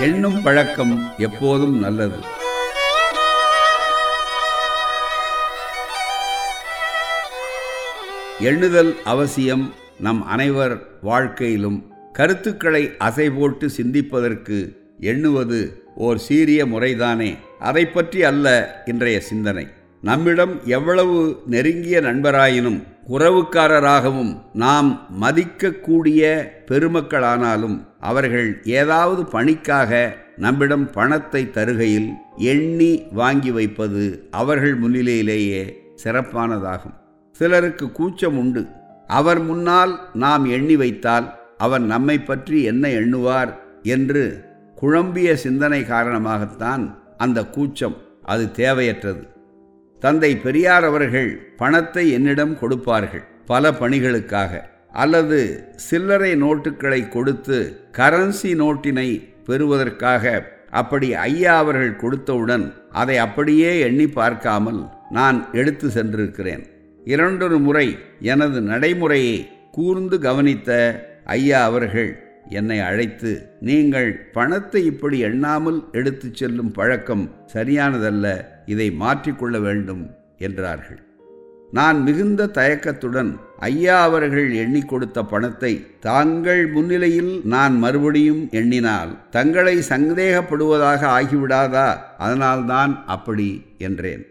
எண்ணும் பழக்கம் எப்போதும் நல்லது. எண்ணுதல் அவசியம் நம் அனைவர் வாழ்க்கையிலும். கருத்துக்களை அசை போட்டு சிந்திப்பதற்கு எண்ணுவது ஓர் சீரிய முறைதானே. அதை பற்றி அல்ல இன்றைய சிந்தனை. நம்மிடம் எவ்வளவு நெருங்கிய நண்பராயினும் உறவுக்காரராகவும் நாம் மதிக்கக்கூடிய பெருமக்களானாலும் அவர்கள் ஏதாவது பணிக்காக நம்மிடம் பணத்தை தருகையில் எண்ணி வாங்கி வைப்பது அவர்கள் முன்னிலையிலேயே சிறப்பானதாகும். சிலருக்கு கூச்சம் உண்டு. அவர் முன்னால் நாம் எண்ணி வைத்தால் அவர் நம்மை பற்றி என்ன எண்ணுவார் என்று குழம்பிய சிந்தனை காரணமாகத்தான் அந்த கூச்சம் அது தேவையற்றது. தந்தை பெரியார் அவர்கள் பணத்தை என்னிடம் கொடுப்பார்கள் பல பணிகளுக்காக. அல்லது சில்லறை நோட்டுகளை கொடுத்து கரன்சி நோட்டினை பெறுவதற்காக அப்படி ஐயா அவர்கள் கொடுத்தவுடன் அதை அப்படியே எண்ணி பார்க்காமல் நான் எடுத்து சென்றிருக்கிறேன். இரண்டொரு முறை எனது நடைமுறையை கூர்ந்து கவனித்த ஐயா அவர்கள் என்னை அழைத்து நீங்கள் பணத்தை இப்படி எண்ணாமல் எடுத்துச் செல்லும் பழக்கம் சரியானதல்ல இதை மாற்றிக்கொள்ள வேண்டும் என்றார்கள். நான் மிகுந்த தயக்கத்துடன் ஐயா அவர்கள் எண்ணி கொடுத்த பணத்தை தாங்கள் முன்னிலையில் நான் மறுபடியும் எண்ணினால் தங்களை சந்தேகப்படுவதாக ஆகிவிடாதா? அதனால்தான் அப்படி என்றேன்.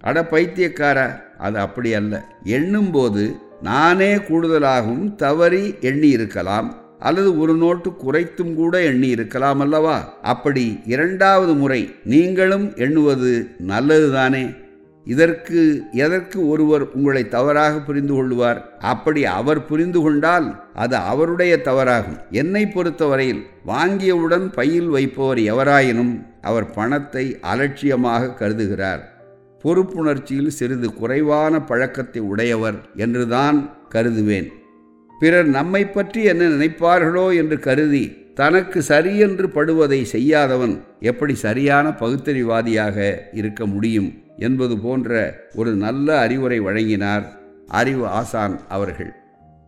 அட பைத்தியக்கார அது அப்படி அல்ல. எண்ணும்போது நானே கூடுதலாகவும் தவறி எண்ணி இருக்கலாம் அல்லது ஒரு நோட்டு குறைத்தும் கூட எண்ணி இருக்கலாம் அல்லவா? அப்படி இரண்டாவது முறை நீங்களும் எண்ணுவது நல்லதுதானே? இதற்கு எதற்கு ஒருவர் உங்களை தவறாக புரிந்து கொள்வார் அப்படி அவர் புரிந்து கொண்டால் அது அவருடைய தவறாகும். என்னை பொறுத்தவரையில் வாங்கியவுடன் பையில் வைப்பவர் எவராயினும் அவர் பணத்தை அலட்சியமாக கருதுகிறார். பொறுப்புணர்ச்சியில் சிறிது குறைவான பழக்கத்தை உடையவர் என்றுதான் கருதுவேன். பிறர் நம்மை பற்றி என்ன நினைப்பார்களோ என்று கருதி தனக்கு சரியென்று படுவதை செய்யாதவன் எப்படி சரியான பகுத்தறிவாதியாக இருக்க முடியும்? என்பது போன்ற ஒரு நல்ல அறிவுரை வழங்கினார் அறிவு ஆசான் அவர்கள்.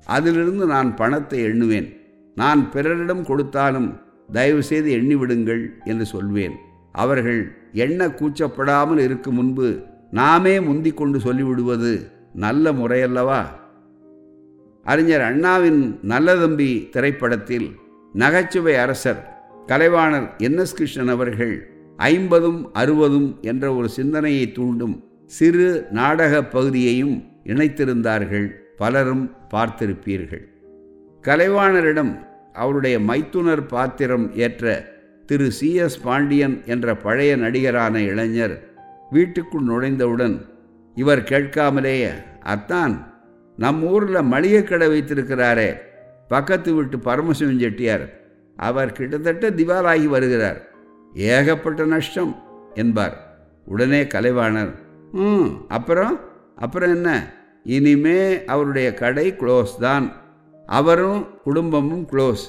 அதிலிருந்து நான் பணத்தை எண்ணுவேன். நான் பிறரிடம் கொடுத்தாலும் தயவு செய்து எண்ணிவிடுங்கள் என்று சொல்வேன். அவர்கள் எண்ண கூச்சப்படாமல் இருக்கும் முன்பு நாமே முந்திக் கொண்டு சொல்லிவிடுவது நல்ல முறையல்லவா? அறிஞர் அண்ணாவின் நல்லதம்பி திரைப்படத்தில் நகைச்சுவை அரசர் கலைவாணர் என் எஸ் கிருஷ்ணன் அவர்கள் ஐம்பதும் அறுபதும் என்ற ஒரு சிந்தனையை தூண்டும் சிறு நாடக பகுதியையும் இணைத்திருந்தார்கள் பலரும் பார்த்திருப்பீர்கள். கலைவாணரிடம் அவருடைய மைத்துனர் பாத்திரம் ஏற்ற திரு சி. எஸ். பாண்டியன் என்ற பழைய நடிகரான இளைஞர் வீட்டுக்குள் நுழைந்தவுடன் இவர் கேட்காமலேயே அத்தான் நம் ஊரில் மளிகை கடை வைத்திருக்கிறாரே பக்கத்து வீட்டு பரமசிவன் செட்டியார் அவர் கிட்டத்தட்ட திவாலாகி வருகிறார். ஏகப்பட்ட நஷ்டம் என்பார். உடனே கலைவாணர் ம் அப்புறம்? அப்புறம் என்ன? இனிமே அவருடைய கடை க்ளோஸ் தான். அவரும் குடும்பமும் க்ளோஸ்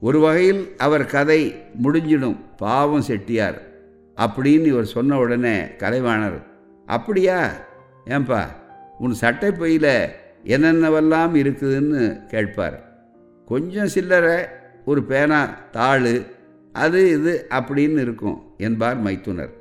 ஒரு வகையில் அவர் கதை முடிஞ்சிடும். பாவம் செட்டியார். அப்படின்னு இவர் சொன்ன உடனே கலைவாணர் அப்படியா? ஏன்பா உன் சட்டை பையில் என்னென்னவெல்லாம் இருக்குதுன்னு கேட்பார். கொஞ்சம் சில்லறை ஒரு பேனா தாள் அது இது அப்படின்னு இருக்கும் என்பார் மைத்துனர்.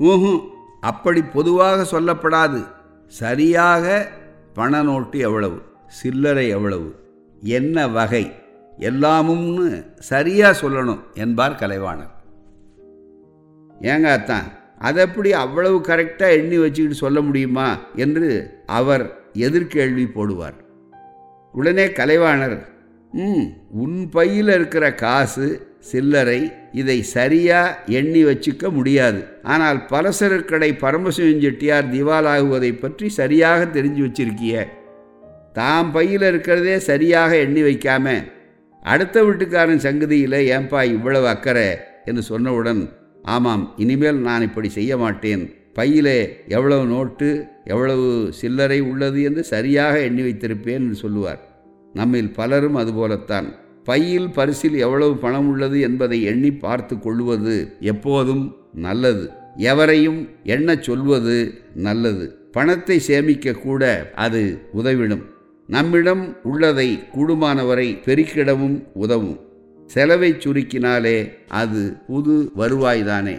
ஊஹும் அப்படி பொதுவாக சொல்லப்படாது. சரியாக பண நோட்டு எவ்வளவு சில்லறை எவ்வளவு என்ன வகை எல்லாமும்னு சரியாக சொல்லணும் என்பார் கலைவாணர். ஏங்க அத்தான் அதை எப்படி அவ்வளவு கரெக்டாக எண்ணி வச்சுக்கிட்டு சொல்ல முடியுமா என்று அவர் எதிர்கேள்வி போடுவார். உடனே கலைவாணர் ம் உன் பையில் இருக்கிற காசு சில்லறை இதை சரியாக எண்ணி வச்சுக்க முடியாது. ஆனால் பலசரக்கடை பரமசிவன் செட்டியார் திவாலாகுவதை பற்றி சரியாக தெரிஞ்சு வச்சிருக்கிய. தாம் பையில் இருக்கிறதே சரியாக எண்ணி வைக்காம அடுத்த வீட்டுக்காரன் சங்கதியில் ஏன்பா இவ்வளவு அக்கறை என்று சொன்னவுடன் ஆமாம் இனிமேல் நான் இப்படி செய்ய மாட்டேன். பையிலே எவ்வளவு நோட்டு எவ்வளவு சில்லறை உள்ளது என்று சரியாக எண்ணி வைத்திருப்பேன் என்று சொல்லுவார். நம்மில் பலரும் அதுபோலத்தான். பையில் பரிசில் எவ்வளவு பணம் உள்ளது என்பதை எண்ணி பார்த்து கொள்வது எப்போதும் நல்லது. எவரையும் எண்ண சொல்வது நல்லது. பணத்தை சேமிக்க கூட அது உதவிடும். நம்மிடம் உள்ளதை கூடுமானவரை பெருக்கிடவும் உதவும். செலவை சுருக்கினாலே அது புது வருவாய்தானே.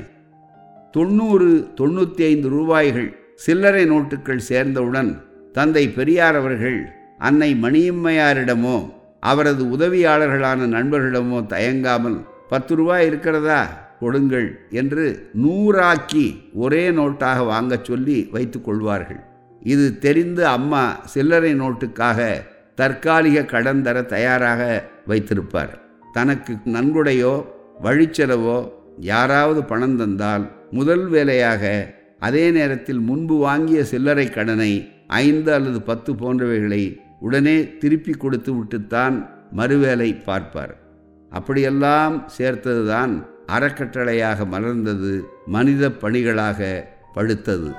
தொண்ணூறு தொண்ணூற்றி ஐந்து ரூபாய்கள் சில்லறை நோட்டுகள் சேர்ந்தவுடன் தந்தை பெரியார் அவர்கள் அன்னை மணியம்மையாரிடமோ அவரது உதவியாளர்களான நண்பர்களிடமோ தயங்காமல் பத்து ரூபாய் இருக்கிறதா? கொடுங்கள் என்று நூறாக்கி ஒரே நோட்டாக வாங்கச் சொல்லி வைத்து கொள்வார்கள். இது தெரிந்து அம்மா சில்லறை நோட்டுக்காக தற்காலிக கடன் தர தயாராக வைத்திருப்பார். தனக்கு நன்கொடையோ வழிச்செலவோ யாராவது பணம் தந்தால் முதல் வேலையாக அதே நேரத்தில் முன்பு வாங்கிய சில்லறை கடனை ஐந்து அல்லது பத்து போன்றவைகளை உடனே திருப்பி கொடுத்து விட்டுத்தான் மறுவேலை பார்ப்பார். அப்படியெல்லாம் சேர்த்ததுதான் அறக்கட்டளையாக மலர்ந்தது மனித பணிகளாக படுத்தது